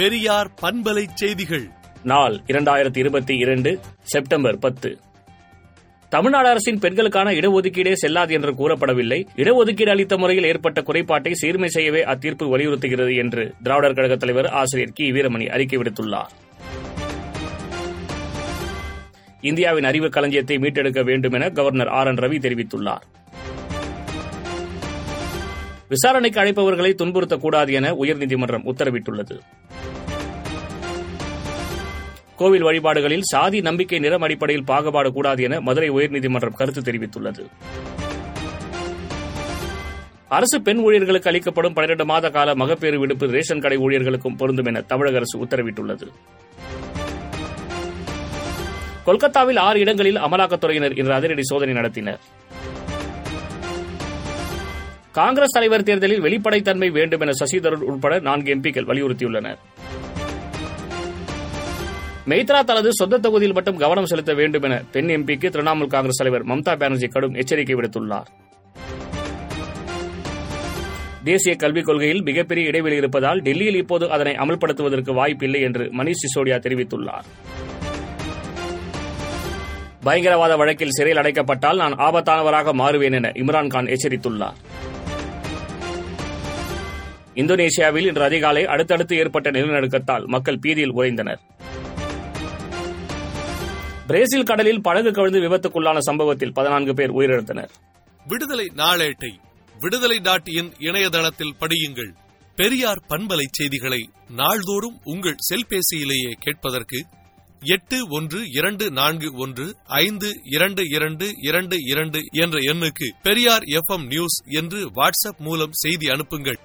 பெரியார் பண்பலை செய்திகள். நாள் இரண்டாயிரத்தி இருபத்தி இரண்டு செப்டம்பர் பத்து. தமிழ்நாடு அரசின் பெண்களுக்கான இடஒதுக்கீடே செல்லாது என்று கூறப்படவில்லை. இடஒதுக்கீடு அளித்த முறையில் ஏற்பட்ட குறைபாட்டை சீர்மை செய்யவே அத்தீர்ப்பு வலியுறுத்துகிறது என்று திராவிடர் கழக தலைவர் ஆசிரியர் கி. வீரமணி அறிக்கை விடுத்துள்ளார். இந்தியாவின் அறிவு களஞ்சியத்தை மீட்டெடுக்க வேண்டும் என கவர்னர் ஆர். என். ரவி தெரிவித்துள்ளார். விசாரணைக்கு அழைப்பவர்களை துன்புறுத்தக்கூடாது என உயர்நீதிமன்றம் உத்தரவிட்டுள்ளது. கோவில் வழிபாடுகளில் சாதி நம்பிக்கை நிறம் அடிப்படையில் பாகுபாடு கூடாது என மதுரை உயர்நீதிமன்றம் கருத்து தெரிவித்துள்ளது. அரசு பெண் ஊழியர்களுக்கு அளிக்கப்படும் பன்னிரண்டு மாத கால மகப்பேறு விடுப்பு ரேஷன் கடை ஊழியர்களுக்கும் பொருந்தும் என தமிழக அரசு உத்தரவிட்டுள்ளது. கொல்கத்தாவில் ஆறு இடங்களில் அமலாக்கத்துறையினர் இன்று அதிரடி சோதனை நடத்தினர். காங்கிரஸ் தலைவர் தேர்தலில் வெளிப்படைத்தன்மை வேண்டும் என சசிதரூர் உட்பட நான்கு எம்பிக்கள் வலியுறுத்தியுள்ளனர். மெய்த்ரா தனது சொந்த தொகுதியில் மட்டும் கவனம் செலுத்த வேண்டும் என பெண் எம்பிக்கு திரிணாமுல் காங்கிரஸ் தலைவர் மம்தா பானர்ஜி கடும் எச்சரிக்கை விடுத்துள்ளார். தேசிய கல்விக் கொள்கையில் மிகப்பெரிய இடைவெளி இருப்பதால் டெல்லியில் இப்போது அதனை அமல்படுத்துவதற்கு வாய்ப்பில்லை என்று மணீஷ் சிசோடியா தெரிவித்துள்ளார். பயங்கரவாத வழக்கில் சிறையில் அடைக்கப்பட்டால் நான் ஆபத்தானவராக மாறுவேன் என இம்ரான்கான் எச்சரித்துள்ளார். இந்தோனேஷியாவில் இன்று அதிகாலை அடுத்தடுத்து ஏற்பட்ட நிலநடுக்கத்தால் மக்கள் பீதியில் உறைந்தனர். பிரேசில் கடலில் படகு கவிழ்ந்து விபத்துக்குள்ளான சம்பவத்தில் பதினான்கு பேர் உயிரிழந்தனர். விடுதலை நாளேட்டை விடுதலை டாட் இன் இணையதளத்தில் படியுங்கள். பெரியார் பண்பலை செய்திகளை நாள்தோறும் உங்கள் செல்பேசியிலேயே கேட்பதற்கு எட்டு ஒன்று இரண்டு நான்கு ஒன்று ஐந்து இரண்டு இரண்டு இரண்டு இரண்டு என்ற எண்ணுக்கு பெரியார் எஃப்எம் நியூஸ் என்று வாட்ஸ்அப் மூலம் செய்தி அனுப்புங்கள்.